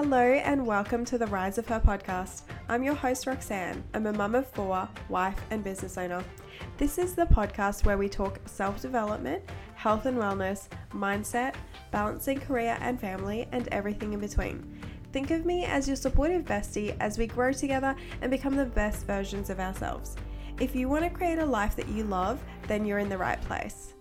Hello and welcome to the Rise of Her podcast. I'm your host, Roxanne. I'm a mum of four, wife, and business owner. This is the podcast where we talk self development, health and wellness, mindset, balancing career and family, and everything in between. Think of me as your supportive bestie as we grow together and become the best versions of ourselves. If you want to create a life that you love, then you're in the right place.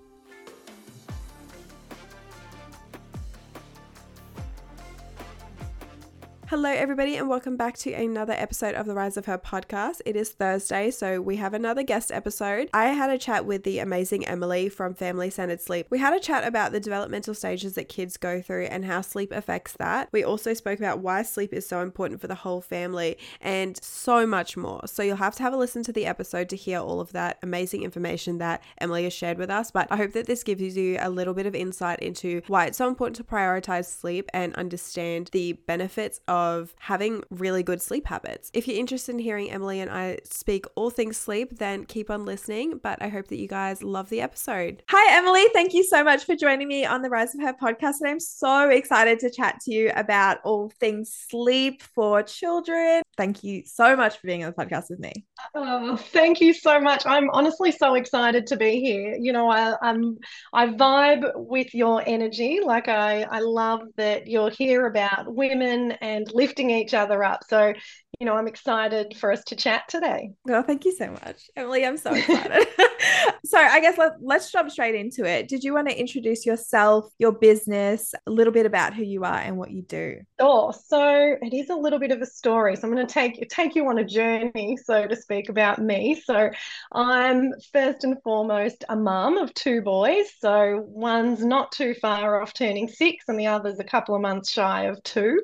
Hello, everybody, and welcome back to another episode of the Rise of Her podcast. It is Thursday, so we have another guest episode. I had a chat with the amazing Emily from Family Centred Sleep. We had a chat about the developmental stages that kids go through and how sleep affects that. We also spoke about why sleep is so important for the whole family and so much more. So you'll have to have a listen to the episode to hear all of that amazing information that Emily has shared with us. But I hope that this gives you a little bit of insight into why it's so important to prioritize sleep and understand the benefits of of having really good sleep habits. If you're interested in hearing Emily and I speak all things sleep, then keep on listening. But I hope that you guys love the episode. Hi, Emily. Thank you so much for joining me on the Rise of Her podcast. And I'm so excited to chat to you about all things sleep for children. Thank you so much for being on the podcast with me. Oh, thank you so much. I'm honestly so excited to be here. You know, I, I'm I vibe with your energy. Like I, I love that you're here about women and lifting each other up. So, you know, I'm excited for us to chat today. Well, thank you so much, Emily. I'm so excited. so, I guess let, let's jump straight into it. Did you want to introduce yourself, your business, a little bit about who you are and what you do? Sure. So, it is a little bit of a story. So, I'm going to take take you on a journey, so to speak, about me. So, I'm first and foremost a mum of two boys. So, one's not too far off turning six, and the other's a couple of months shy of two.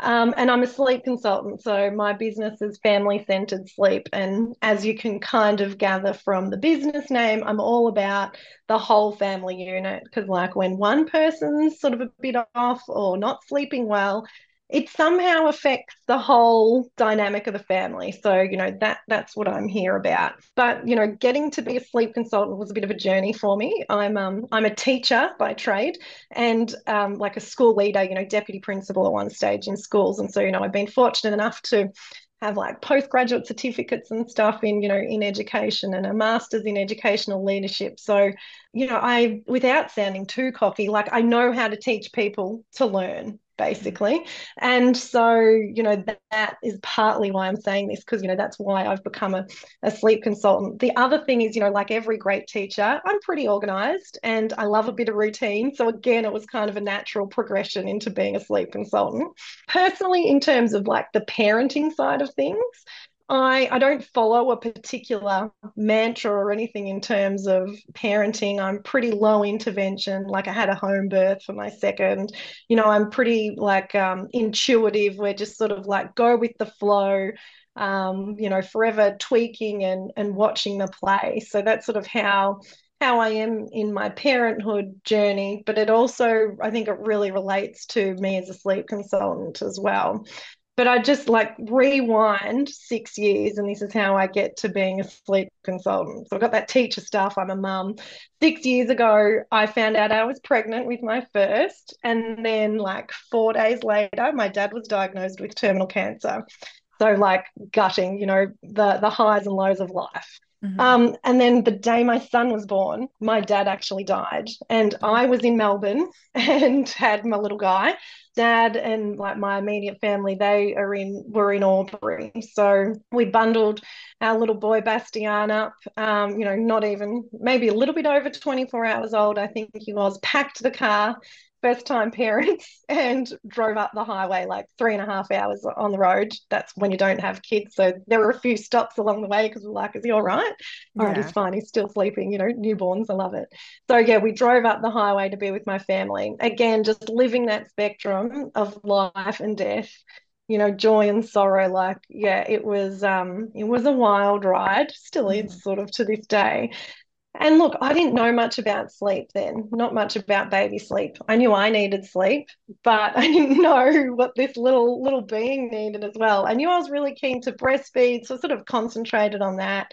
Um, and I'm a sleep consultant. So my business is family centred sleep. And as you can kind of gather from the business name, I'm all about the whole family unit. Because, like, when one person's sort of a bit off or not sleeping well, it somehow affects the whole dynamic of the family. So, you know, that that's what I'm here about. But, you know, getting to be a sleep consultant was a bit of a journey for me. I'm um I'm a teacher by trade and um like a school leader, you know, deputy principal at one stage in schools. And so, you know, I've been fortunate enough to have like postgraduate certificates and stuff in you know in education and a master's in educational leadership so you know i without sounding too cocky like i know how to teach people to learn Mm. basically. And so, you know, that, that is partly why I'm saying this, because, you know, that's why I've become a, a sleep consultant. The other thing is, you know, like every great teacher, I'm pretty organized and I love a bit of routine. So, again, it was kind of a natural progression into being a sleep consultant. Personally, in terms of like the parenting side of things, I, I don't follow a particular mantra or anything in terms of parenting. I'm pretty low intervention. Like I had a home birth for my second. You know, I'm pretty like um, intuitive. We're just sort of like go with the flow. Um, you know, forever tweaking and and watching the play. So that's sort of how how I am in my parenthood journey, but it also, I think it really relates to me as a sleep consultant as well but I just like rewind six years, and this is how I get to being a sleep consultant. So I've got that teacher stuff. I'm a mum. Six years ago, I found out I was pregnant with my first, and then like four days later, my dad was diagnosed with terminal cancer. So like gutting, you know, the the highs and lows of life. Mm-hmm. Um, and then the day my son was born, my dad actually died. And I was in Melbourne and had my little guy dad and like my immediate family they are in were in Albury so we bundled our little boy Bastian up um, you know not even maybe a little bit over 24 hours old I think he was packed the car first time parents and drove up the highway like three and a half hours on the road. That's when you don't have kids. So there were a few stops along the way because we're like, is he all right? All yeah. right, he's fine. He's still sleeping, you know, newborns. I love it. So yeah, we drove up the highway to be with my family. Again, just living that spectrum of life and death you know joy and sorrow like yeah it was um it was a wild ride still is mm. sort of to this day and look, I didn't know much about sleep then, not much about baby sleep. I knew I needed sleep, but I didn't know what this little little being needed as well. I knew I was really keen to breastfeed, so sort of concentrated on that.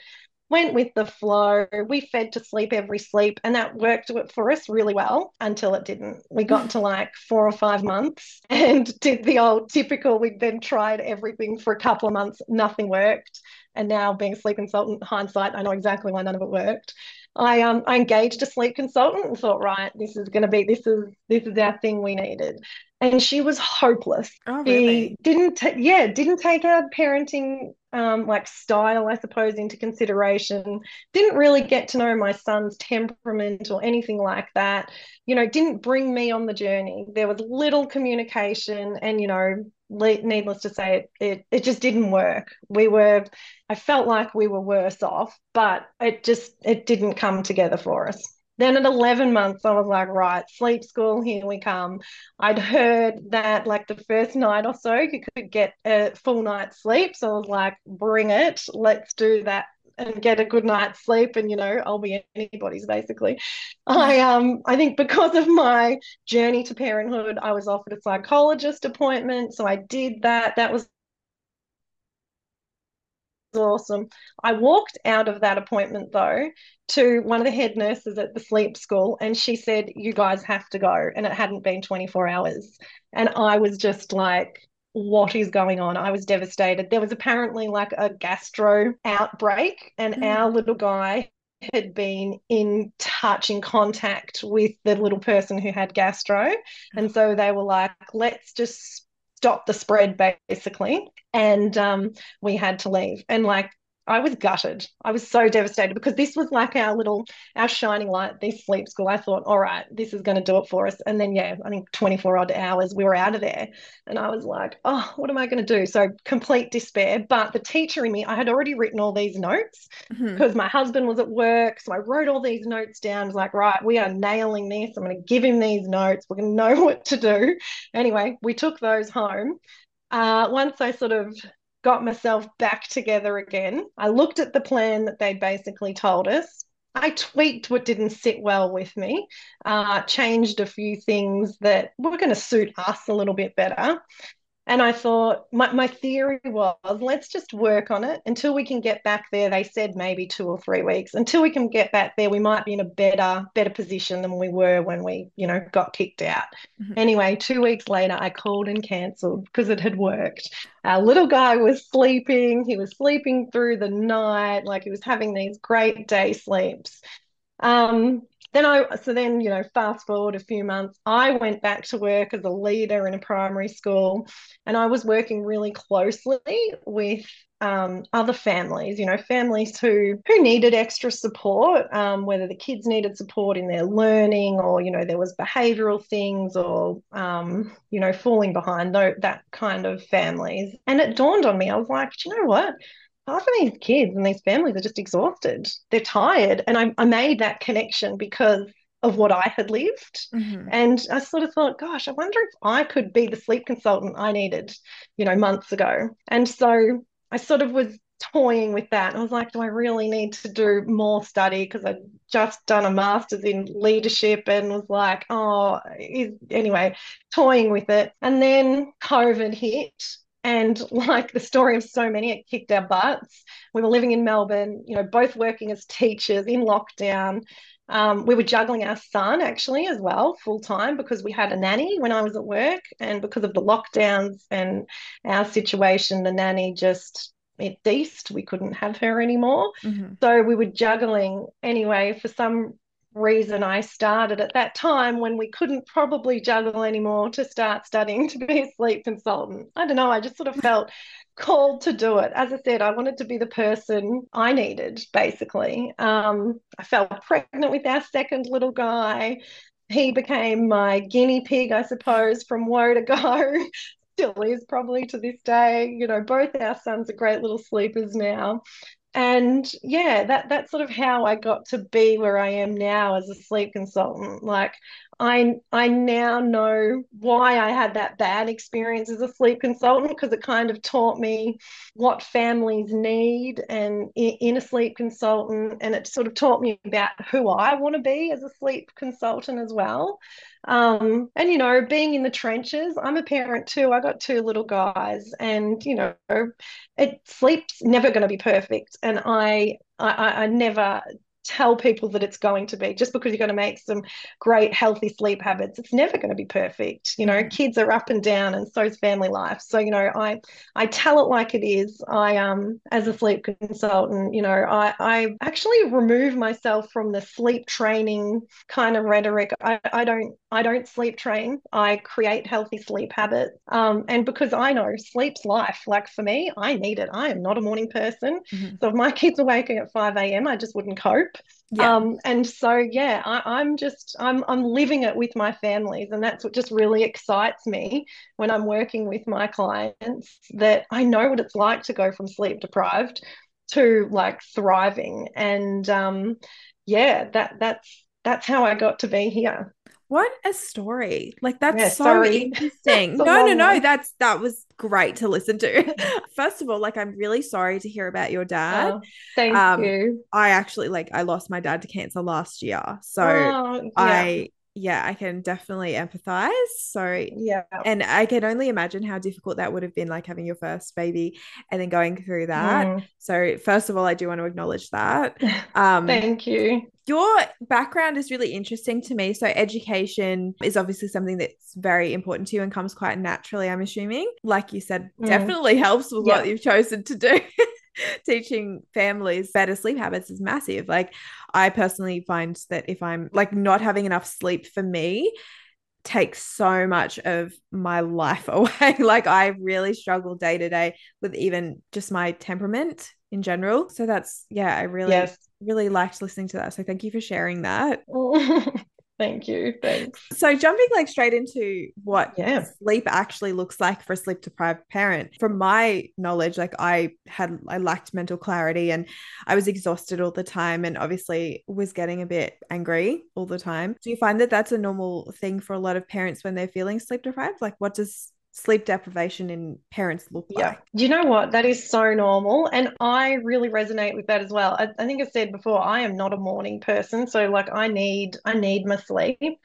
went with the flow. We fed to sleep every sleep, and that worked for us really well until it didn't. We got mm. to like four or five months and did the old typical. We then tried everything for a couple of months, nothing worked. And now, being a sleep consultant, hindsight, I know exactly why none of it worked. I um I engaged a sleep consultant and thought, right, this is going to be this is this is our thing we needed and she was hopeless. Oh, really? She didn't, yeah, didn't take our parenting um, like style, I suppose, into consideration. Didn't really get to know my son's temperament or anything like that. You know, didn't bring me on the journey. There was little communication, and you know, needless to say, it, it it just didn't work. We were, I felt like we were worse off, but it just it didn't come together for us. Then at 11 months, I was like, right, sleep school, here we come. I'd heard that like the first night or so, you could get a full night's sleep. So I was like, bring it, let's do that and get a good night's sleep and you know I'll be anybody's basically I um I think because of my journey to parenthood I was offered a psychologist appointment so I did that that was awesome. I walked out of that appointment though to one of the head nurses at the sleep school, and she said, You guys have to go. And it hadn't been 24 hours. And I was just like, what is going on? I was devastated. There was apparently like a gastro outbreak, and mm. our little guy had been in touch, in contact with the little person who had gastro. And so they were like, let's just stop the spread basically and um, we had to leave and like I was gutted. I was so devastated because this was like our little, our shining light, this sleep school. I thought, all right, this is going to do it for us. And then, yeah, I think 24 odd hours, we were out of there. And I was like, oh, what am I going to do? So complete despair. But the teacher in me, I had already written all these notes mm-hmm. because my husband was at work. So I wrote all these notes down. I was like, right, we are nailing this. I'm going to give him these notes. We're going to know what to do. Anyway, we took those home. Uh, once I sort of got myself back together again. I looked at the plan that they'd basically told us. I tweaked what didn't sit well with me, uh, changed a few things that were going to suit us a little bit better. And I thought, my, my theory was let's just work on it until we can get back there. They said maybe two or three weeks. Until we can get back there, we might be in a better, better position than we were when we, you know, got kicked out. Mm-hmm. Anyway, two weeks later, I called and cancelled because it had worked. Our little guy was sleeping. He was sleeping through the night, like he was having these great day sleeps. Um, then I so then you know fast forward a few months I went back to work as a leader in a primary school and I was working really closely with um, other families you know families who who needed extra support um, whether the kids needed support in their learning or you know there was behavioral things or um, you know falling behind that kind of families. And it dawned on me I was like you know what half of these kids and these families are just exhausted. They're tired. And I, I made that connection because of what I had lived. Mm-hmm. And I sort of thought, gosh, I wonder if I could be the sleep consultant I needed, you know, months ago. And so I sort of was toying with that. I was like, do I really need to do more study? Because I'd just done a master's in leadership and was like, oh, anyway, toying with it. And then COVID hit and like the story of so many, it kicked our butts. We were living in Melbourne, you know, both working as teachers in lockdown. Um, we were juggling our son actually as well full time because we had a nanny when I was at work, and because of the lockdowns and our situation, the nanny just it ceased. We couldn't have her anymore. Mm-hmm. So we were juggling anyway. For some reason I started at that time when we couldn't probably juggle anymore to start studying to be a sleep consultant. I don't know, I just sort of felt called to do it. As I said, I wanted to be the person I needed, basically. Um, I fell pregnant with our second little guy. He became my guinea pig, I suppose, from woe to go. Still is probably to this day. You know, both our sons are great little sleepers now and yeah that that's sort of how i got to be where i am now as a sleep consultant. Like i i now know why i had that bad experience as a sleep consultant because it kind of taught me what families need and in a sleep consultant and it sort of taught me about who i want to be as a sleep consultant as well Um, and you know, being in the trenches, I'm a parent too. I got two little guys, and you know, it sleep's never going to be perfect. And I, I, I never tell people that it's going to be just because you're going to make some great healthy sleep habits it's never going to be perfect. You know mm. kids are up and down and so is family life. So you know i i tell it like it is. I um as a sleep consultant you know i i actually remove myself from the sleep training kind of rhetoric. I, I don't i don't sleep train. I create healthy sleep habits. Um and because i know sleep's life. Like for me i need it. I am not a morning person. Mm-hmm. so if my kids are waking at 5 a.m i just wouldn't cope yeah. Um, and so yeah, I, am just I'm I'm living it with my families, and that's what just really excites me when I'm working with my clients. That I know what it's like to go from sleep deprived to like thriving, and um, yeah, that that's that's how I got to be here. What a story. Like that's yeah, so sorry. interesting. no, no, no. Way. That's that was great to listen to. First of all, like I'm really sorry to hear about your dad. Oh, thank um, you. I actually like I lost my dad to cancer last year. So oh, yeah. I yeah, I can definitely empathize. So, yeah. And I can only imagine how difficult that would have been, like having your first baby and then going through that. Mm. So, first of all, I do want to acknowledge that. Um, Thank you your background is really interesting to me. So, education is obviously something that's very important to you and comes quite naturally, I'm assuming. Like you said, mm. definitely helps with what you've chosen to do. Teaching families better sleep habits is massive. Like, I personally find that if I'm like not having enough sleep for me, takes so much of my life away. like I really struggle day to day with even just my temperament in general. So that's yeah, I really yes. Really liked listening to that. So thank you for sharing that. Thank you. Thanks. So jumping like straight into what yeah. sleep actually looks like for a sleep deprived parent. From my knowledge, like I had I lacked mental clarity and I was exhausted all the time and obviously was getting a bit angry all the time. Do you find that that's a normal thing for a lot of parents when they're feeling sleep deprived? Like what does sleep deprivation in parents look yeah. like? You know what? That is so normal. And I really resonate with that as well. I, I think I said before, I am not a morning person. So like I need I need my sleep.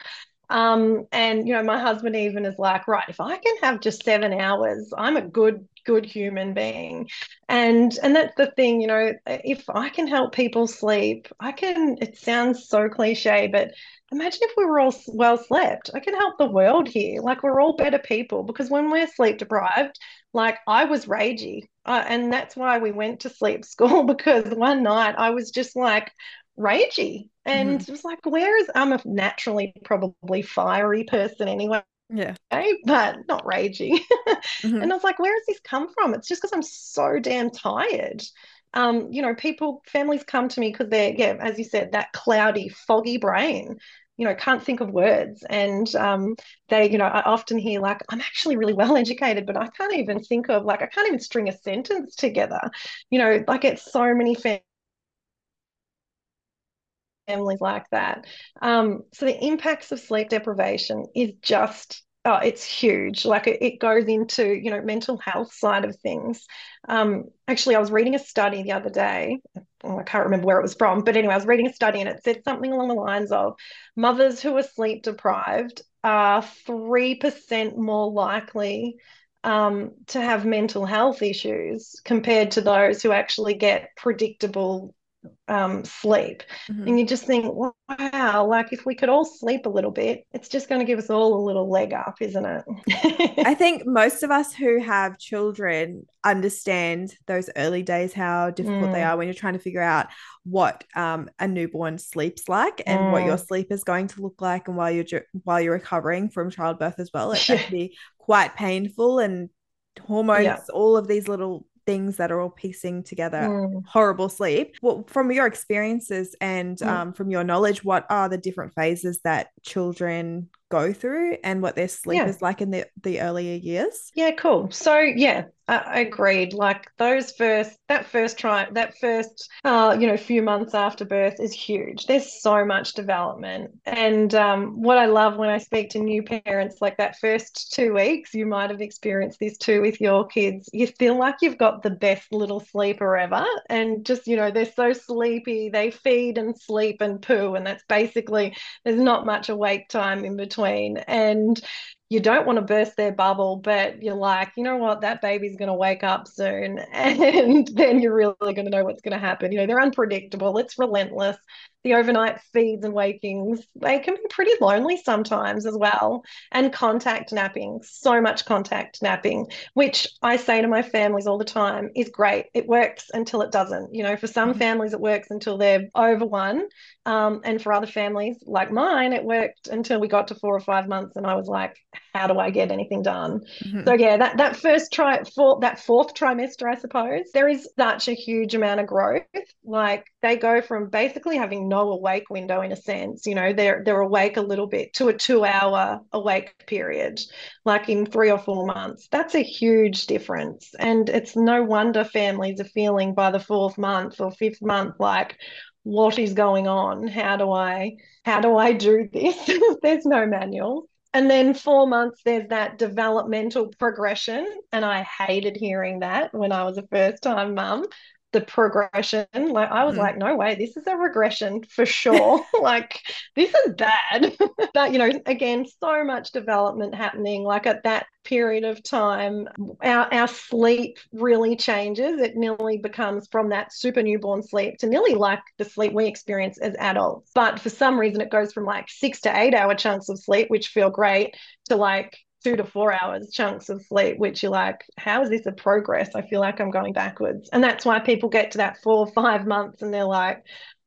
Um, and you know, my husband even is like, right, if I can have just seven hours, I'm a good, good human being. And and that's the thing, you know, if I can help people sleep, I can, it sounds so cliche, but imagine if we were all well slept. I can help the world here. Like we're all better people because when we're sleep deprived, like I was ragey. Uh, and that's why we went to sleep school because one night I was just like ragey and mm-hmm. it was like, where is I'm a naturally probably fiery person anyway. Yeah. But not ragey. mm-hmm. And I was like, where has this come from? It's just because I'm so damn tired um, you know, people, families come to me because they're, yeah, as you said, that cloudy, foggy brain, you know, can't think of words. And um, they, you know, I often hear like, I'm actually really well educated, but I can't even think of, like, I can't even string a sentence together. You know, like it's so many families families like that. Um, so the impacts of sleep deprivation is just oh, it's huge. Like it, it, goes into, you know, mental health side of things. Um, actually, I was reading a study the other day. I can't remember where it was from, but anyway, I was reading a study and it said something along the lines of mothers who are sleep deprived are 3% more likely um, to have mental health issues compared to those who actually get predictable um, sleep. Mm-hmm. And you just think, wow, like if we could all sleep a little bit, it's just going to give us all a little leg up, isn't it? I think most of us who have children understand those early days, how difficult mm. they are when you're trying to figure out what um, a newborn sleeps like and mm. what your mm. sleep is going to look like. And while you're while you're recovering from childbirth as well, it can be quite painful and hormones, yeah. all of these little things that are all piecing together mm. horrible sleep. Well, from your experiences and mm. um, from your knowledge, what are the different phases that children go through and what their sleep yeah. is like in the, the earlier years? Yeah, cool. So, yeah, I agreed. Like those first, that first try, that first, uh, you know, few months after birth is huge. There's so much development, and um, what I love when I speak to new parents, like that first two weeks, you might have experienced this too with your kids. You feel like you've got the best little sleeper ever, and just you know, they're so sleepy. They feed and sleep and poo, and that's basically there's not much awake time in between between. And you don't want to burst their bubble, but you're like, you know what, that baby's going to wake up soon. And then you're really going to know what's going to happen. You know, they're unpredictable, it's relentless the overnight feeds and wakings, they can be pretty lonely sometimes as well. And contact napping, so much contact napping, which I say to my families all the time is great. It works until it doesn't. You know, for some mm-hmm. families, it works until they're over one. Um, and for other families like mine, it worked until we got to four or five months. And I was like, how do I get anything done? Mm-hmm. So yeah, that, that first try for that fourth trimester, I suppose, there is such a huge amount of growth. Like they go from basically having no awake window in a sense you know they're they're awake a little bit to a 2 hour awake period like in 3 or 4 months. That's a huge difference. And it's no wonder families are feeling by the fourth month or fifth month like what is going on? How do i how do i do this? There's no manual. And then four months there's that developmental progression. And i hated hearing that when i was a first time mum the progression. Like I was mm. like, no way, this is a regression for sure. like this is bad. but you know, again, so much development happening. Like at that period of time, our, our sleep really changes. It nearly becomes from that super newborn sleep to nearly like the sleep we experience as adults. But for some reason, it goes from like six to eight hour chunks of sleep, which feel great, to like two to four hours chunks of sleep, which you're like, how is this a progress? I feel like I'm going backwards. And that's why people get to that four or five months and they're like,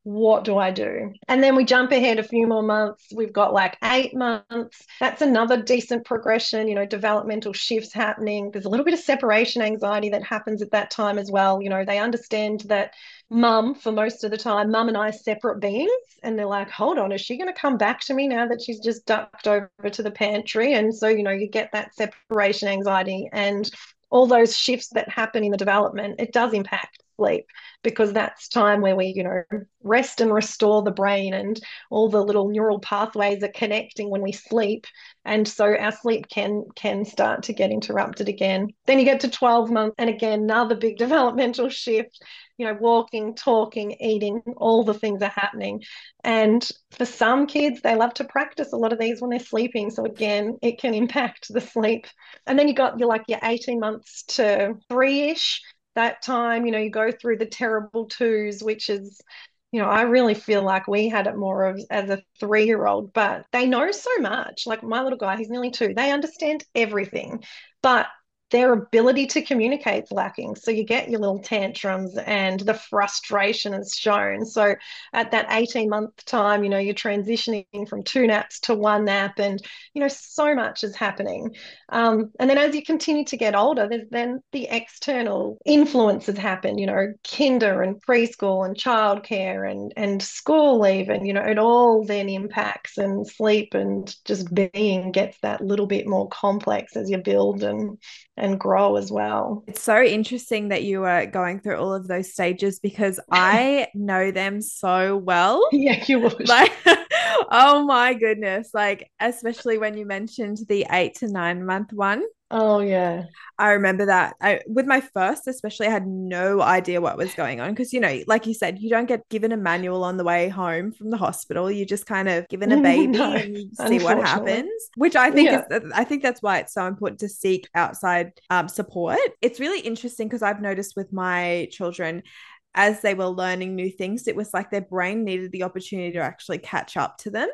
what do I do? And then we jump ahead a few more months. We've got like eight months. That's another decent progression, you know, developmental shifts happening. There's a little bit of separation anxiety that happens at that time as well. You know, they understand that mum, for most of the time, mum and I separate beings. And they're like, hold on, is she going to come back to me now that she's just ducked over to the pantry? And so, you know, you get that separation anxiety and all those shifts that happen in the development, it does impact sleep because that's time where we, you know, rest and restore the brain and all the little neural pathways are connecting when we sleep. And so our sleep can can start to get interrupted again. Then you get to 12 months and again another big developmental shift. You know, walking, talking, eating, all the things are happening. And for some kids, they love to practice a lot of these when they're sleeping. So again, it can impact the sleep. And then you got your like your 18 months to three-ish that time, you know, you go through the terrible twos, which is, you know, I really feel like we had it more of as a three year old, but they know so much. Like my little guy, he's nearly two, they understand everything. But their ability to communicate is lacking. So you get your little tantrums and the frustration is shown. So at that 18 month time, you know, you're transitioning from two naps to one nap and, you know, so much is happening. Um, and then as you continue to get older, then the external influences happen, you know, kinder and preschool and childcare and, and school even, you know, it all then impacts and sleep and just being gets that little bit more complex as you build and and grow as well. It's so interesting that you are going through all of those stages because I know them so well. Yeah, you would. Like, oh my goodness. Like, especially when you mentioned the eight to nine month one. Oh yeah. I remember that. I with my first especially I had no idea what was going on because you know, like you said, you don't get given a manual on the way home from the hospital. You just kind of given a baby no, and you see what happens, which I think yeah. is I think that's why it's so important to seek outside um, support. It's really interesting because I've noticed with my children as they were learning new things, it was like their brain needed the opportunity to actually catch up to them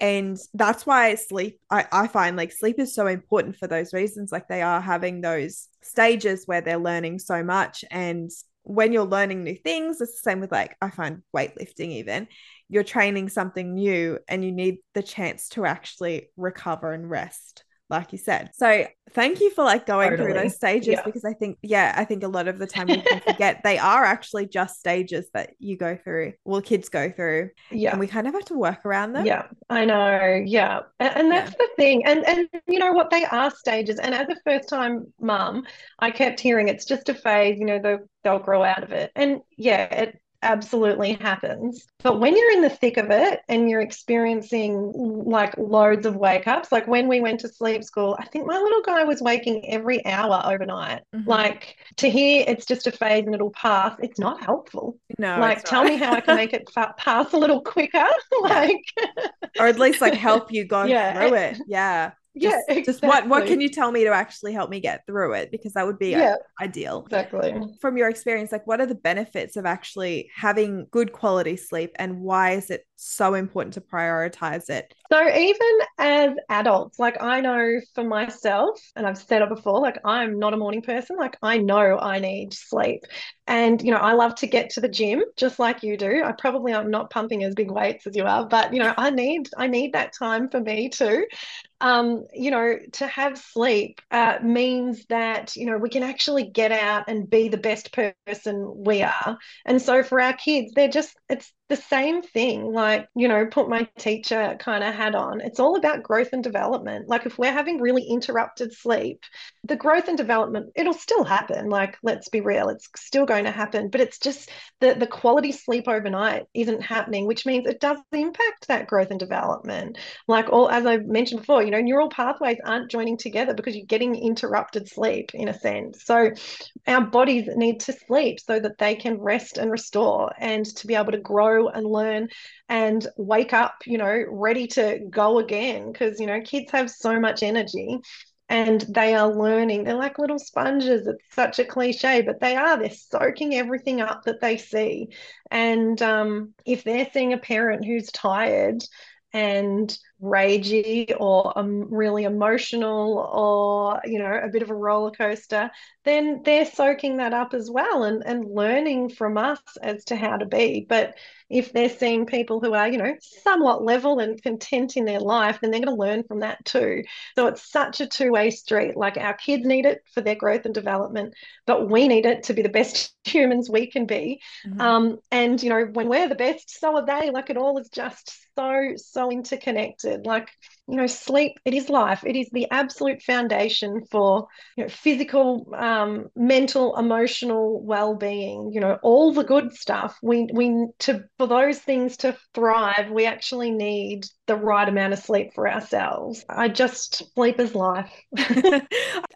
and that's why sleep I, I find like sleep is so important for those reasons. Like they are having those stages where they're learning so much. And when you're learning new things it's the same with like i find weightlifting even. You're training something new and you need the chance to actually recover and rest like you said. So thank you for like going totally. through those stages yeah. because I think, yeah, I think a lot of the time we can forget they are actually just stages that you go through, well, kids go through. Yeah. And we kind of have to work around them. Yeah, I know. Yeah. And, and that's yeah. the thing. And and you know what, they are stages. And as a first time mum, I kept hearing it's just a phase, you know, they'll they'll grow out of it. And yeah, it absolutely happens. But when you're in the thick of it and you're experiencing like loads of wake ups, like when we went to sleep school, I think my little guy was waking every hour overnight. Mm-hmm. Like to hear it's just a phase and it'll pass, it's not helpful. No, like tell me how I can make it fa- pass a little quicker, like, or at least like help you go yeah. through it. Yeah yeah, just, exactly. just what what can you tell me to actually help me get through it? Because that would be yeah, ideal. exactly. From your experience like what are the benefits of actually having good quality sleep and why is it so important to prioritize it? So even as adults like i know for myself and i've said it before like i'm not a morning person like i know i need sleep. And you know i love to get to the gym just like you do. I probably am not pumping as big weights as you are but you know i need i need that time for me too um, you know, to have sleep uh, means that, you know, we can actually get out and be the best person we are. And so for our kids, they're just, it's the same thing like you know put my teacher kind of hat on. It's all about growth and development. Like if we're having really interrupted sleep the growth and development it'll still happen. Like let's be real it's still going to happen but it's just the the quality sleep overnight isn't happening which means it does impact that growth and development. Like all as i mentioned before you know neural pathways aren't joining together because you're getting interrupted sleep in a sense. So our bodies need to sleep so that they can rest and restore and to be able to grow grow and learn and wake up, you know, ready to go again. Because, you know, kids have so much energy and they are learning. They're like little sponges. It's such a cliche, but they are. They're soaking everything up that they see. And um, if they're seeing a parent who's tired, and ragey or um, really emotional or you know a bit of a roller coaster then they're soaking that up as well and and learning from us as to how to be but if they're seeing people who are, you know, somewhat level and content in their life, then they're going to learn from that too. So it's such a two way street. Like our kids need it for their growth and development, but we need it to be the best humans we can be. Mm-hmm. Um, and, you know, when we're the best, so are they. Like it all is just so, so interconnected. Like, you know, sleep, it is life. It is the absolute foundation for you know, physical, um, mental, emotional well-being, you know, all the good stuff. We we to for those things to thrive, we actually need the right amount of sleep for ourselves. I just sleep is life.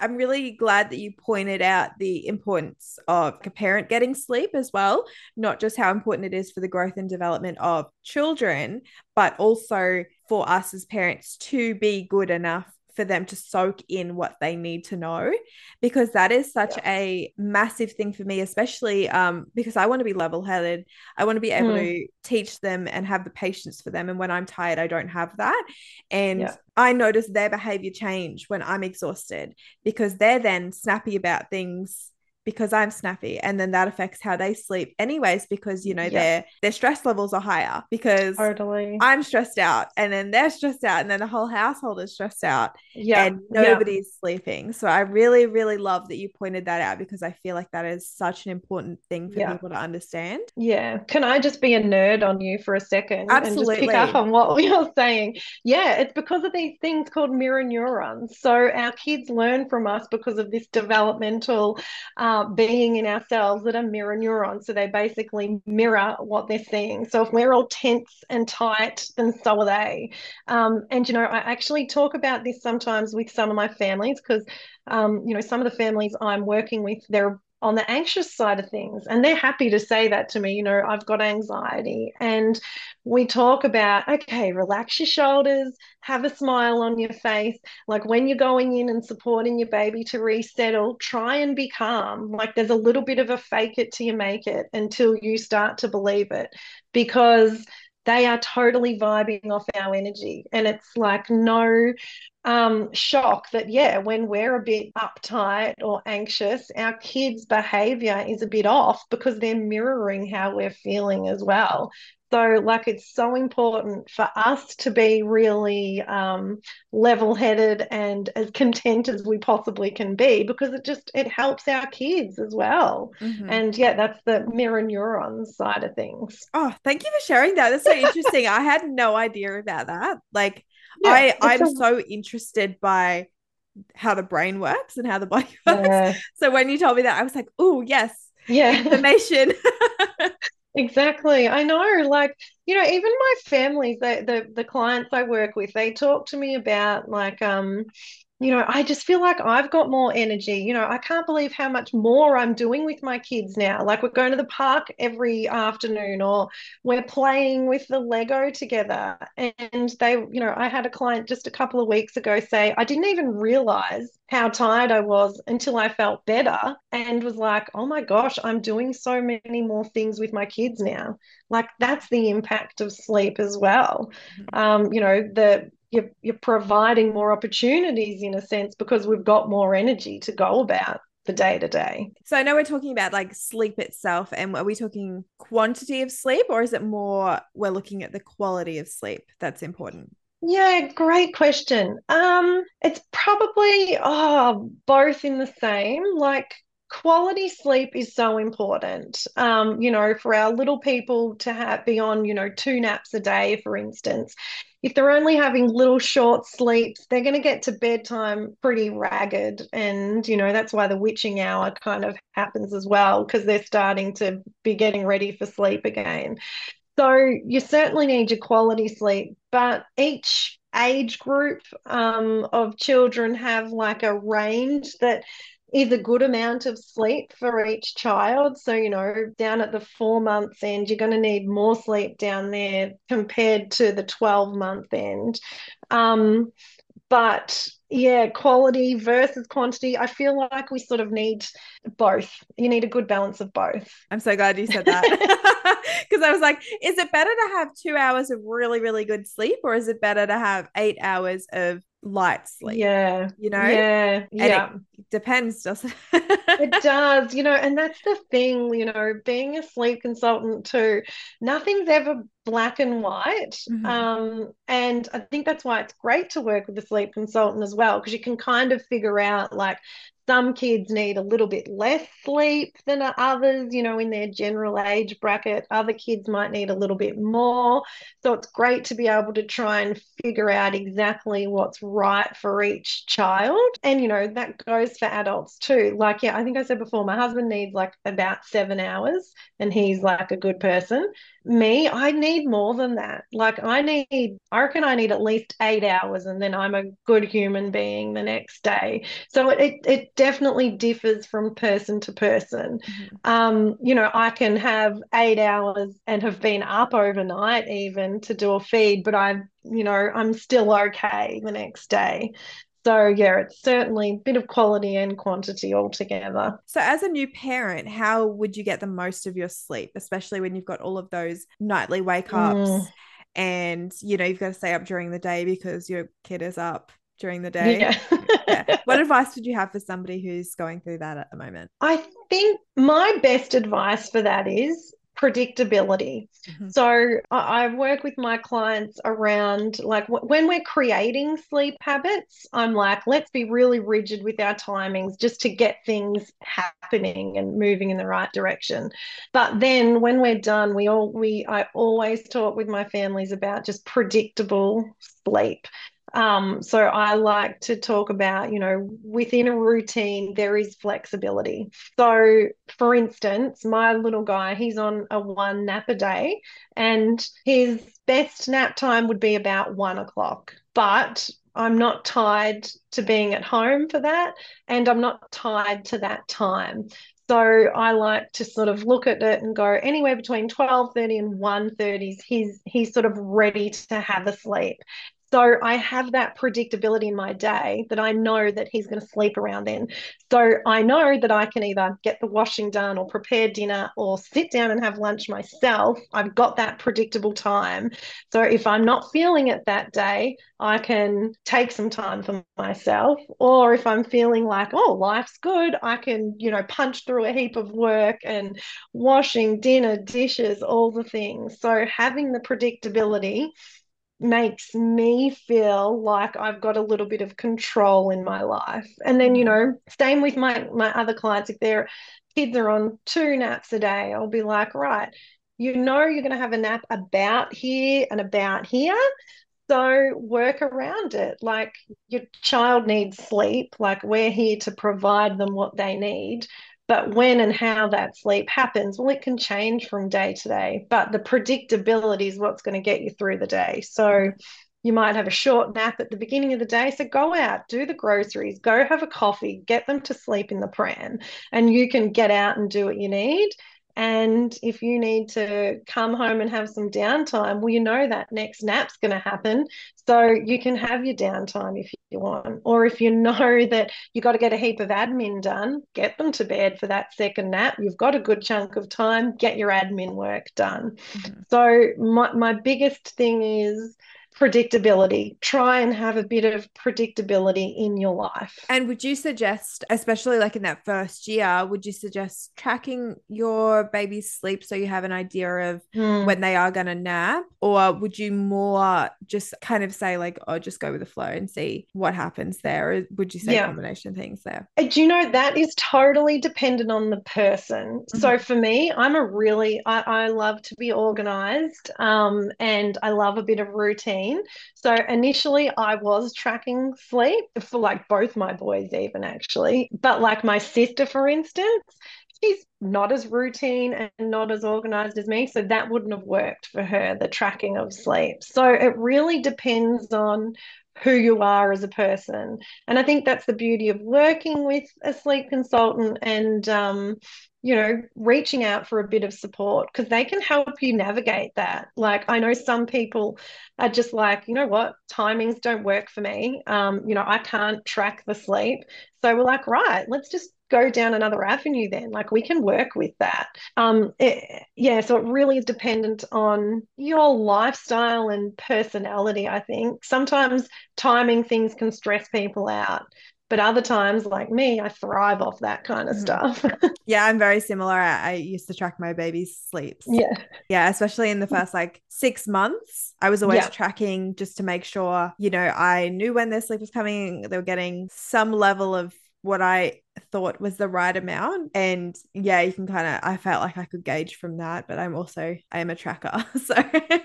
I'm really glad that you pointed out the importance of a parent getting sleep as well, not just how important it is for the growth and development of children, but also for us as parents to be good enough for them to soak in what they need to know because that is such yeah. a massive thing for me especially um, because I want to be level-headed I want to be able mm. to teach them and have the patience for them and when I'm tired I don't have that and yeah. I notice their behavior change when I'm exhausted because they're then snappy about things because I'm snappy and then that affects how they sleep anyways because you know their their stress levels are higher because totally. I'm stressed out and then they're stressed out and then the whole household is stressed out yeah and nobody's sleeping. So I really really love that you pointed that out because I feel like that is such an important thing for people to understand. Yeah. Can I just be a nerd on you for a second absolutely and just pick up on what you're saying? Yeah it's because of these things called mirror neurons. So our kids learn from us because of this developmental um, being in ourselves that are mirror neurons. So they basically mirror what they're seeing. So if we're all tense and tight, then so are they. Um, and, you know, I actually talk about this sometimes with some of my families because, um, you know, some of the families I'm working with, they're on the anxious side of things and they're happy to say that to me you know i've got anxiety. And we talk about okay relax your shoulders have a smile on your face. Like when you're going in and supporting your baby to resettle try and be calm. Like there's a little bit of a fake it till you make it until you start to believe it. Because they are totally vibing off our energy. And it's like no um, shock that yeah when we're a bit uptight or anxious our kids behavior is a bit off because they're mirroring how we're feeling as well so like it's so important for us to be really um, level-headed and as content as we possibly can be because it just it helps our kids as well mm-hmm. and yeah that's the mirror neurons side of things oh thank you for sharing that that's so interesting i had no idea about that like yeah, I I'm a- so interested by how the brain works and how the body works. Yeah. So when you told me that, I was like, oh yes, yeah, information. Exactly. I know. Like, you know, even my families, the the the clients I work with, they talk to me about like um you know, I just feel like I've got more energy. You know, I can't believe how much more I'm doing with my kids now. Like we're going to the park every afternoon or we're playing with the Lego together. And they, you know, I had a client just a couple of weeks ago say, I didn't even realize how tired I was until I felt better and was like, oh my gosh, I'm doing so many more things with my kids now. Like that's the impact of sleep as well. Mm-hmm. Um, you know, the you're, you're providing more opportunities in a sense because we've got more energy to go about the day to day. So I know we're talking about like sleep itself, and are we talking quantity of sleep, or is it more we're looking at the quality of sleep that's important? Yeah, great question. Um, it's probably oh, both in the same. Like quality sleep is so important. Um, you know, for our little people to have be on, you know, two naps a day, for instance, if they're only having little short sleeps, they're going to get to bedtime pretty ragged. And, you know, that's why the witching hour kind of happens as well, because they're starting to be getting ready for sleep again. So you certainly need your quality sleep, but each age group um, of children have like a range that is a good amount of sleep for each child. So, you know, down at the four months end, you're going to need more sleep down there compared to the 12 month end. Um, but yeah, quality versus quantity. I feel like we sort of need both. You need a good balance of both. I'm so glad you said that. Because I was like, is it better to have two hours of really, really good sleep or is it better to have eight hours of light sleep. Yeah. You know? Yeah. And yeah. It depends, doesn't it? it does, you know, and that's the thing, you know, being a sleep consultant too, nothing's ever black and white. Mm-hmm. Um, and I think that's why it's great to work with a sleep consultant as well, because you can kind of figure out like some kids need a little bit less sleep than others, you know, in their general age bracket. Other kids might need a little bit more. So it's great to be able to try and figure out exactly what's right for each child. And, you know, that goes for adults too. Like, yeah, I think I said before, my husband needs like about seven hours and he's like a good person. Me, I need more than that. Like, I need, I reckon I need at least eight hours and then I'm a good human being the next day. So it, it, it definitely differs from person to person. Mm-hmm. Um, you know, I can have eight hours and have been up overnight even to do a feed, but I, you know, I'm still okay the next day. So yeah, it's certainly a bit of quality and quantity altogether. So as a new parent, how would you get the most of your sleep, especially when you've got all of those nightly wake ups mm. and you know, you've got to stay up during the day because your kid is up during the day. Yeah. yeah. What advice would you have for somebody who's going through that at the moment? I think my best advice for that is predictability. Mm-hmm. So I, I, work with my clients around like w- when we're creating sleep habits, I'm like, let's be really rigid with our timings just to get things happening and moving in the right direction. But then when we're done, we all we I always talk with my families about just predictable sleep. Um, so I like to talk about, you know, within a routine, there is flexibility. So, for instance, my little guy, he's on a one nap a day, and his best nap time would be about one o'clock. But I'm not tied to being at home for that, and I'm not tied to that time. So I like to sort of look at it and go anywhere between 12:30 and 1:30 he's he's sort of ready to have a sleep. So I have that predictability in my day that I know that he's going to sleep around then. So I know that I can either get the washing done or prepare dinner or sit down and have lunch myself. I've got that predictable time. So if I'm not feeling it that day, I can take some time for myself. Or if I'm feeling like, oh, life's good, I can, you know, punch through a heap of work and washing dinner, dishes, all the things. So having the predictability makes me feel like I've got a little bit of control in my life. And then, you mm-hmm. know, same with my my other clients. If their kids are on two naps a day, I'll be like, right, you know, you're going to have a nap about here and about here. So work around it. Like your child needs sleep, like we're here to provide them what they need. But when and how that sleep happens, well, it can change from day to day. But the predictability is what's going to get you through the day. So you might have a short nap at the beginning of the day. So go out, do the groceries, go have a coffee, get them to sleep in the pram, and you can get out and do what you need. And if you need to come home and have some downtime, well, you know that next nap's going to happen. So you can have your downtime if you want. Or if you know that you've got to get a heap of admin done, get them to bed for that second nap. You've got a good chunk of time, get your admin work done. Mm-hmm. So my, my biggest thing is predictability. Try and have a bit of predictability in your life. And would you suggest, especially like in that first year, would you suggest tracking your baby's sleep so you have an idea of hmm. when they are going to nap? Or would you more just kind of say, like, oh, just go with the flow and see what happens there? Or would you say yeah. combination things there? Uh, do you know that is totally dependent on the person? Mm-hmm. So for me, I'm a really, I, I love to be organized um, and I love a bit of routine. So initially, I was tracking sleep for like both my boys, even actually. But like my sister, for instance, she's not as routine and not as organized as me. So that wouldn't have worked for her, the tracking of sleep. So it really depends on who you are as a person. And I think that's the beauty of working with a sleep consultant and um, you know, reaching out for a bit of support because they can help you navigate that. Like, I know some people are just like, you know what, timings don't work for me. Um, you know, I can't track the sleep. So we're like, right, let's just go down another avenue then. Like, we can work with that. Um, it, yeah, so it really is dependent on your lifestyle and personality, I think. Sometimes timing things can stress people out. But other times, like me, I thrive off that kind of mm-hmm. stuff. yeah, I'm very similar. I, I, used to track my baby's sleeps. Yeah. Yeah, especially in the first like six months. I was always yeah. tracking just to make sure, you know, I knew when their sleep was coming, they were getting some level of what I thought was the right amount. And yeah, you can kind of, I felt like I could gauge from that, but I'm also, I am a tracker. So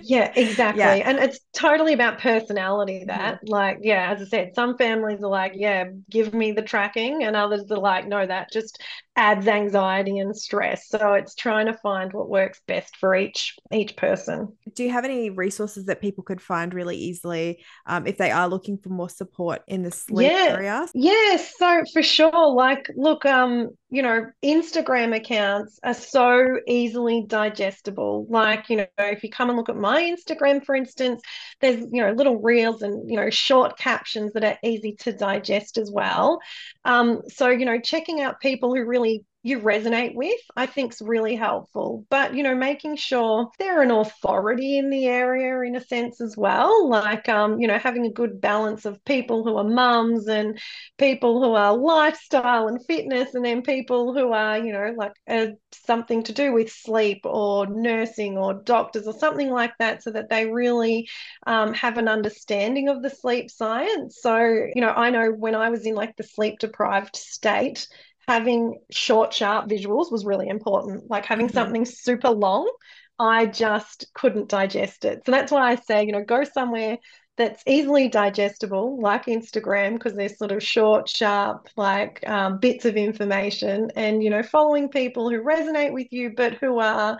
yeah, exactly. Yeah. And it's totally about personality that, mm-hmm. like, yeah, as I said, some families are like, yeah, give me the tracking. And others are like, no, that just adds anxiety and stress. So it's trying to find what works best for each each person. Do you have any resources that people could find really easily um, if they are looking for more support in the sleep yeah. area? Yes, so for sure. Like, look, um, you know, Instagram accounts are so easily digestible. Like, you know, if you come and look at my Instagram, for instance, there's, you know, little reels and, you know, short captions that are easy to digest as well. Um, so, you know, checking out people who really you resonate with, I think is really helpful. But, you know, making sure they're an authority in the area in a sense as well, like, um, you know, having a good balance of people who are mums and people who are lifestyle and fitness, and then people who are, you know, like uh, something to do with sleep or nursing or doctors or something like that, so that they really um, have an understanding of the sleep science. So, you know, I know when I was in like the sleep deprived state, having short, sharp visuals was really important. Like having mm-hmm. something super long, I just couldn't digest it. So that's why I say, you know, go somewhere that's easily digestible, like Instagram, because they're sort of short, sharp, like um, bits of information, and you know, following people who resonate with you, but who are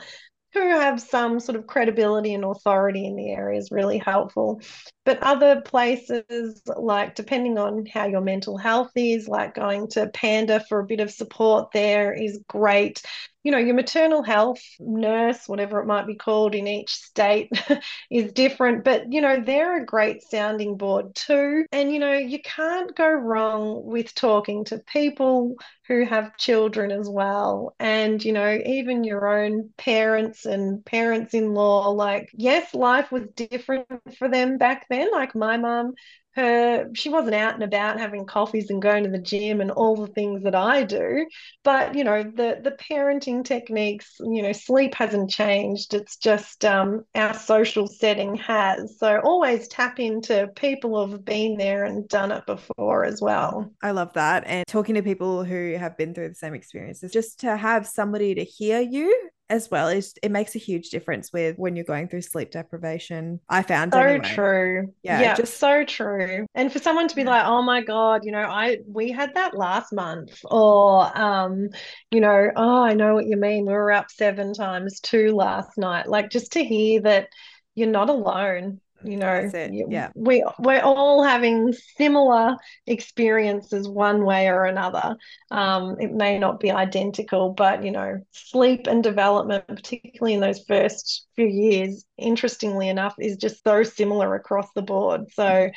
who have some sort of credibility and authority in the area is really helpful. But other places, like depending on how your mental health is, like going to Panda for a bit of support there is great you know, your maternal health nurse, whatever it might be called in each state, is different. But, you know, they're a great sounding board too. And, you know, you can't go wrong with talking to people who have children as well. And, you know, even your own parents and parents in law, like, yes, life was different for them back then. Like, my mum her she wasn't out and about having coffees and going to the gym and all the things that I do. But you know the the parenting techniques you know sleep hasn't changed. It's just um, our social setting has. So always tap into people who have been there and done it before as well. I love that. And talking to people who have been through the same experiences just to have somebody to hear you as well is it makes a huge difference with when you're going through sleep deprivation. I found so anyway. true. Yeah, Yeah, just- so true. And for someone to be Yeah. like, "Oh my God, you know, I we had that last month," or um, you know, "Oh, I know what you mean. We were up seven times two last night." Like just to hear that you're not alone. You know, yeah. we we're all having similar experiences one way or another. Um, it may not be identical, but you know, sleep and development, particularly in those first few years, interestingly enough, is just so similar across the board. So,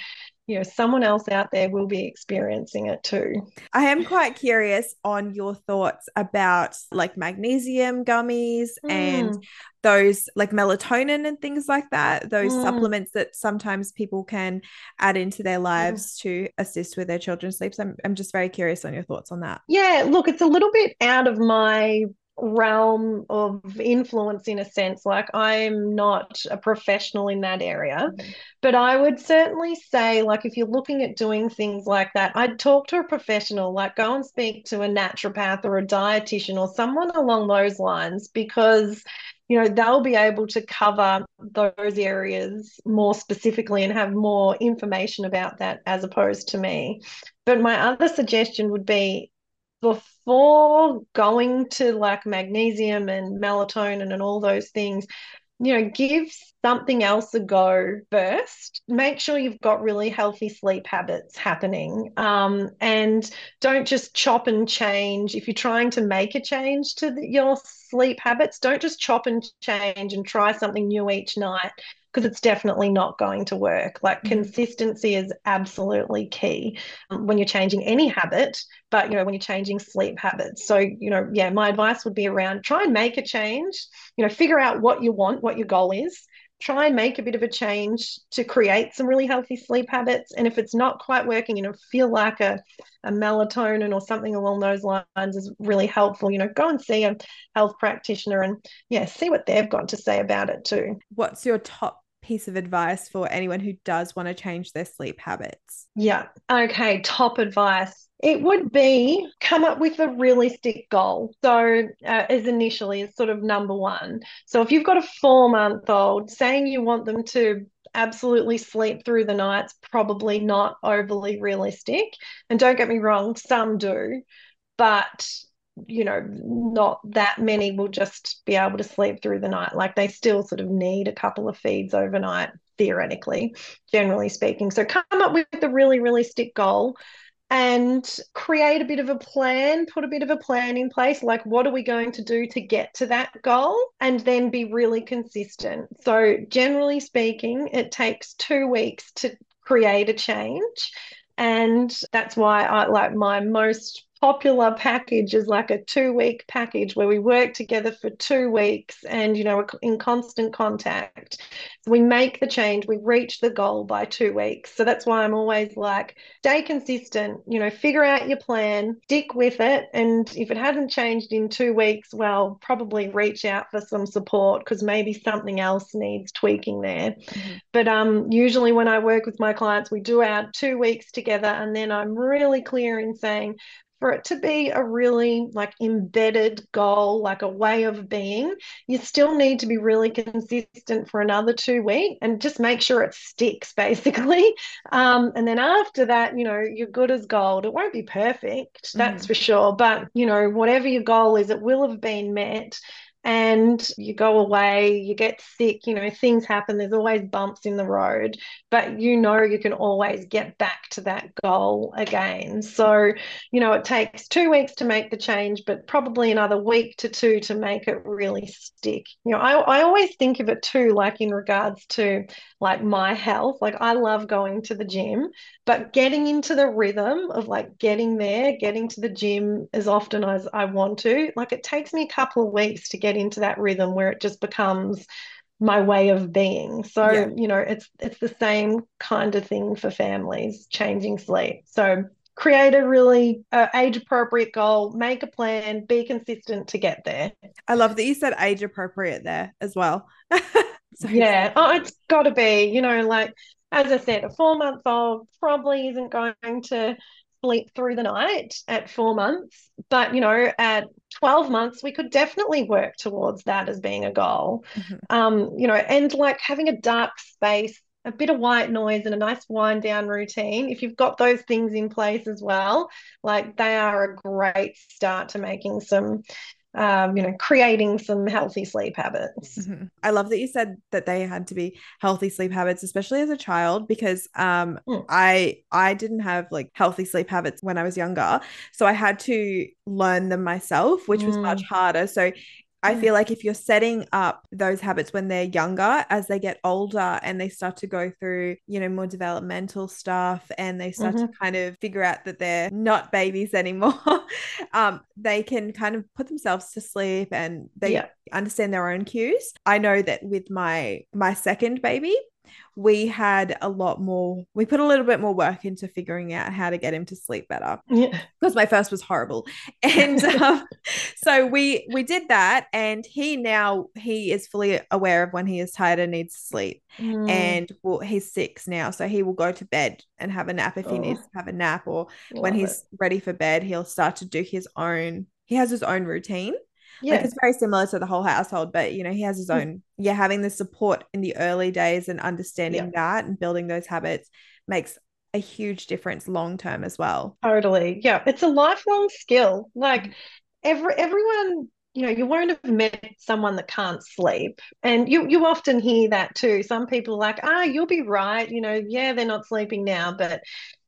you know, someone else out there will be experiencing it too. I am quite curious on your thoughts about like magnesium gummies and Mm. those like melatonin and things like that, those Mm. supplements that sometimes people can add into their lives to assist with their children's sleeps. I'm, I'm just very curious on your thoughts on that. Yeah, look, it's a little bit out of my realm of influence in a sense. Like I'm not a professional in that area, mm-hmm. but I would certainly say, like, if you're looking at doing things like that, I'd talk to a professional, like go and speak to a naturopath or a dietitian or someone along those lines, because you know they'll be able to cover those areas more specifically and have more information about that as opposed to me. But my other suggestion would be before going to like magnesium and melatonin and all those things, you know, give something else a go first. Make sure you've got really healthy sleep habits happening. Um, and don't just chop and change. If you're trying to make a change to the, your sleep habits, don't just chop and change and try something new each night because it's definitely not going to work. Like Mhm. consistency is absolutely key um, when you're changing any habit, but you know, when you're changing sleep habits. So, you know, yeah, my advice would be around try and make a change, you know, figure out what you want, what your goal is. Try and make a bit of a change to create some really healthy sleep habits. And if it's not quite working, you know, feel like a, a melatonin or something along those lines is really helpful, you know, go and see a health practitioner and yeah, see what they've got to say about it too. What's your top piece of advice for anyone who does want to change their sleep habits? Yeah. Okay. Top advice. It would be come up with a realistic goal. So, uh, as initially, is sort of number one. So, if you've got a four month old, saying you want them to absolutely sleep through the night's probably not overly realistic. And don't get me wrong, some do, but you know, not that many will just be able to sleep through the night. Like they still sort of need a couple of feeds overnight, theoretically, generally speaking. So come up with a really realistic goal and create a bit of a plan, put a bit of a plan in place. Like, what are we going to do to get to that goal? And then be really consistent. So, generally speaking, it takes two weeks to create a change. And that's why I like my most popular package is like a two week package where we work together for two weeks and you know we're in constant contact. We make the change we reach the goal by two weeks. So that's why i'm always like stay consistent you know figure out your plan stick with it and if it hasn't changed in two weeks well probably reach out for some support because maybe something else needs tweaking there. Mhm. but um, usually when I work with my clients, we do our two weeks together, and then I'm really clear in saying for it to be a really like embedded goal, like a way of being, you still need to be really consistent for another two weeks and just make sure it sticks, basically. Um, and then after that, you know, you're good as gold. It won't be perfect, that's for sure, but you know, whatever your goal is, it will have been met and you go away, you get sick, you know, things happen. There's always bumps in the road, but you know you can always get back to that goal again. So, you know, it takes two weeks to make the change, but probably another week to two to make it really stick. You know, I, I always think of it too, like in regards to like my health. Like I love going to the gym, but getting into the rhythm of like getting there, getting to the gym as often as I want to, like it takes me a couple of weeks to get into that rhythm where it just becomes my way of being. So, Yeah. you know, it's it's the same kind of thing for families, changing sleep. So create a really uh, age appropriate goal, make a plan, be consistent to get there. I love that you said age appropriate there as well. So Yeah, oh, it's got to be, you know, like as I said, a four month old probably isn't going to sleep through the night at four months, but you know, at 12 months, we could definitely work towards that as being a goal. Mm-hmm. Um, you know, and like having a dark space, a bit of white noise, and a nice wind down routine. If you've got those things in place as well, like they are a great start to making some um, you know, creating some healthy sleep habits. Mm-hmm. I love that you said that they had to be healthy sleep habits, especially as a child, because um, mm. I I didn't have like healthy sleep habits when I was younger, so I had to learn them myself, which mm. was much mm. harder. So I feel like if you're setting up those habits when they're younger, as they get older and they start to go through, you know, more developmental stuff and they start mm-hmm. to kind of figure out that they're not babies anymore, um, they can kind of put themselves to sleep and they yeah. understand their own cues. I know that with my my second baby, we had a lot more we put a little bit more work into figuring out how to get him to sleep better yeah because my first was horrible and um, so we we did that and he now he is fully aware of when he is tired and needs sleep mm. and well, he's six now so he will go to bed and have a nap if oh. he needs to have a nap or Love when he's it. ready for bed he'll start to do his own he has his own routine yeah. Like it's very similar to the whole household, but you know, he has his mm. own, yeah, having the support in the early days and understanding yeah. that and building those habits makes a huge difference long term as well. Totally. Yeah. It's a lifelong skill. Like mm. every everyone you know, you won't have met someone that can't sleep. And you you often hear that too. Some people are like, ah, you'll be right. You know, yeah, they're not sleeping now, but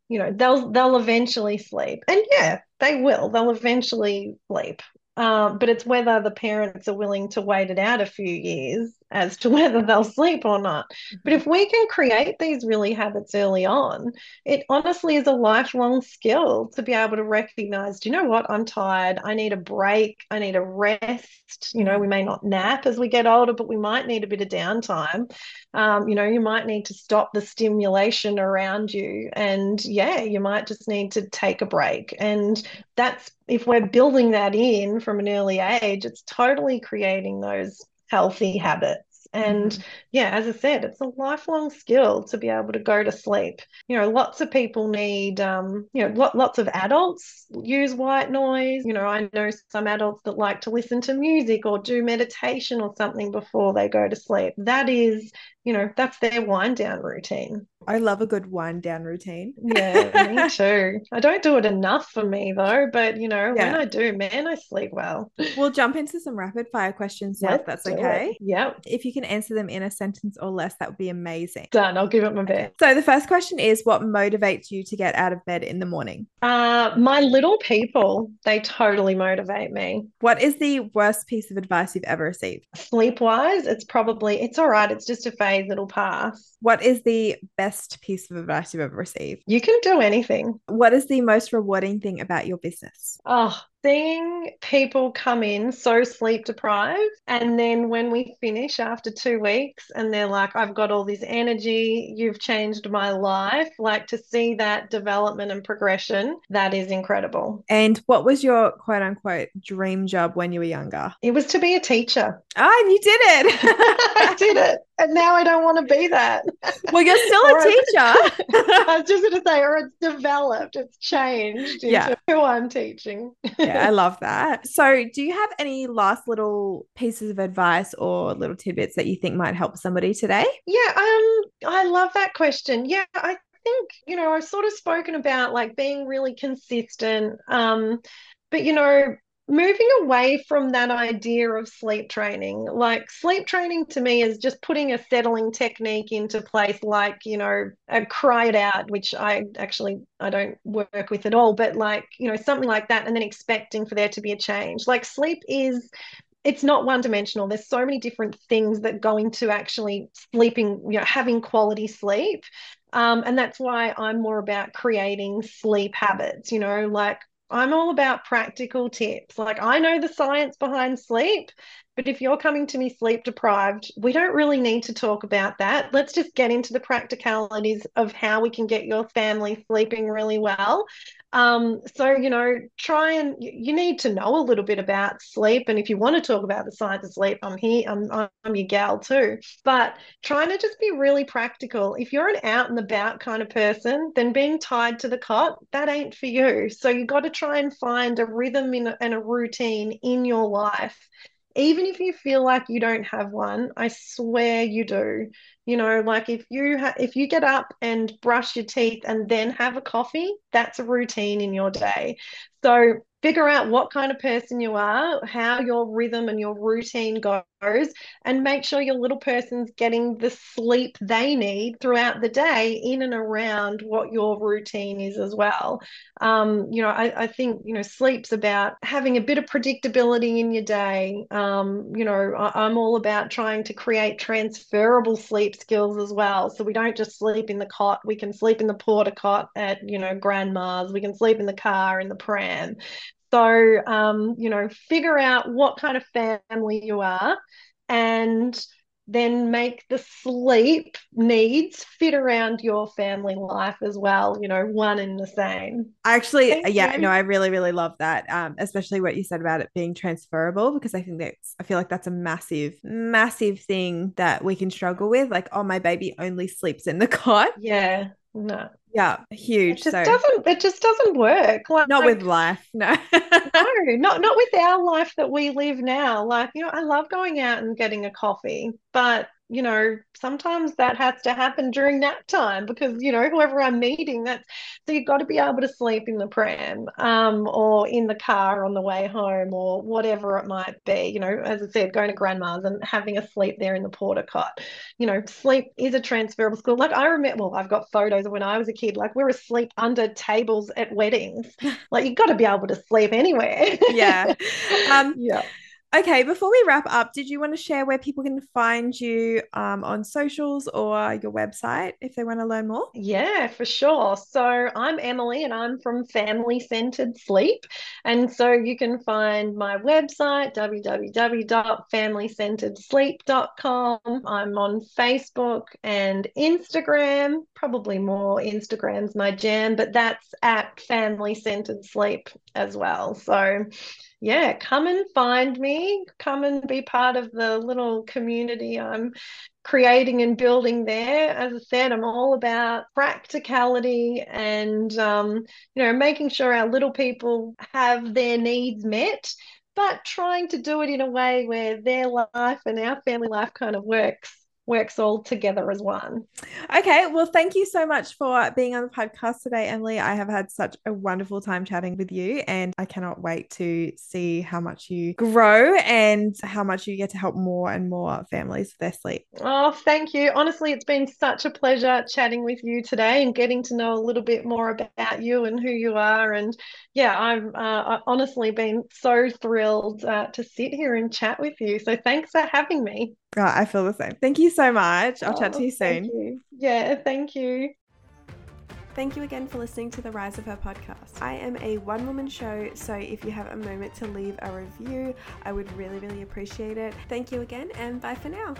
you know, they'll they'll eventually sleep. And yeah, they will. They'll eventually sleep. Um, but it's whether the parents are willing to wait it out a few years as to whether they'll sleep or not. But if we can create these really habits early on, it honestly is a lifelong skill to be able to recognize, do you know what? I'm tired. I need a break. I need a rest. You know, we may not nap as we get older, but we might need a bit of downtime. Um, you know, you might need to stop the stimulation around you. And yeah, you might just need to take a break. And that's if we're building that in from an early age, it's totally creating those healthy habits. And mm-hmm. yeah, as I said, it's a lifelong skill to be able to go to sleep. You know, lots of people need, um, you know, lots of adults use white noise. You know, I know some adults that like to listen to music or do meditation or something before they go to sleep. That is you know, that's their wind down routine. I love a good wind down routine. yeah, me too. I don't do it enough for me though, but you know, yeah. when I do, man, I sleep well. We'll jump into some rapid fire questions now, if that's okay. Yeah. If you can answer them in a sentence or less, that would be amazing. Done. I'll give it my best. So the first question is what motivates you to get out of bed in the morning? Uh my little people, they totally motivate me. What is the worst piece of advice you've ever received? Sleep wise, it's probably it's all right. It's just a phase phase, it'll pass. What is the best piece of advice you've ever received? You can do anything. What is the most rewarding thing about your business? Oh, seeing people come in so sleep deprived and then when we finish after two weeks and they're like i've got all this energy you've changed my life like to see that development and progression that is incredible. And what was your quote unquote dream job when you were younger? It was to be a teacher. Oh you did it. I did it and now i don't want to be that. Well you're still a teacher. I was just going to say or it's developed it's changed yeah. who i'm teaching yeah, I love that. So, do you have any last little pieces of advice or little tidbits that you think might help somebody today? Yeah, um, I love that question. Yeah, I think you know I've sort of spoken about like being really consistent. Um, but you know, moving away from that idea of sleep training like sleep training to me is just putting a settling technique into place like you know a cry it out which i actually i don't work with at all but like you know something like that and then expecting for there to be a change. Like sleep is it's not one dimensional there's so many different things that go into actually sleeping you know having quality sleep. Um, and that's why i'm more about creating sleep habits you know like I'm all about practical tips. Like I know the science behind sleep, But if you're coming to me sleep deprived, we don't really need to talk about that. Let's just get into the practicalities of how we can get your family sleeping really well. Um, so, you know, try and you need to know a little bit about sleep. And if you want to talk about the science of sleep, I'm here, I'm, I'm your gal too. But trying to just be really practical. If you're an out and about kind of person, then being tied to the cot, that ain't for you. So you've got to try and find a rhythm in, and a routine in your life even if you feel like you don't have one i swear you do. You know like if you ha- if you get up and brush your teeth and then have a coffee that's a routine in your day. So figure out what kind of person you are, how your rhythm and your routine goes, and make sure your little person's getting the sleep they need throughout the day in and around what your routine is as well. Um, you know, I, I, think, you know, sleep's about having a bit of predictability in your day. Um, you know, I, I'm all about trying to create transferable sleep skills as well. So we don't just sleep in the cot, we can sleep in the porta cot at, you know, grandma's, we can sleep in the car, in the pram. So, um, you know, figure out what kind of family you are and then make the sleep needs fit around your family life as well, you know, one and the same. I actually, Thank yeah, you. no, I really, really love that. Um, especially what you said about it being transferable, because I think that's, I feel like that's a massive, massive thing that we can struggle with. Like, oh, my baby only sleeps in the cot. Yeah. No. Yeah, huge. It just so. doesn't. It just doesn't work. Like, not with life. No. no, not not with our life that we live now. Like you know, I love going out and getting a coffee, but you know, sometimes that has to happen during nap time because, you know, whoever I'm meeting, that's so you've got to be able to sleep in the pram um, or in the car on the way home or whatever it might be. You know, as I said, going to grandma's and having a sleep there in the porta cot. You know, sleep is a transferable skill. Like I remember, well, I've got photos of when I was a kid, like we're asleep under tables at weddings. like you've got to be able to sleep anywhere. yeah. Um, yeah. Okay, before we wrap up, did you want to share where people can find you um, on socials or your website if they want to learn more? Yeah, for sure. So I'm Emily and I'm from Family Centred Sleep. And so you can find my website, www.familycentredsleep.com. I'm on Facebook and Instagram, probably more Instagram's my jam, but that's at Family Centred Sleep as well. So yeah, come and find me. Come and be part of the little community I'm creating and building there. As I said, I'm all about practicality and, um, you know, making sure our little people have their needs met, but trying to do it in a way where their life and our family life kind of works works all together as one. Okay, well, thank you so much for being on the podcast today, Emily. I have had such a wonderful time chatting with you, and I cannot wait to see how much you grow and how much you get to help more and more families with their sleep. Oh, thank you. Honestly, it's been such a pleasure chatting with you today and getting to know a little bit more about you and who you are. And yeah, I've uh, honestly been so thrilled uh, to sit here and chat with you. So thanks for having me. Oh, I feel the same. Thank you so much. I'll oh, chat to oh, you soon. You. Yeah, thank you. Thank you again for listening to the Rise of Her podcast. I am a one woman show, so if you have a moment to leave a review, I would really, really appreciate it. Thank you again, and bye for now.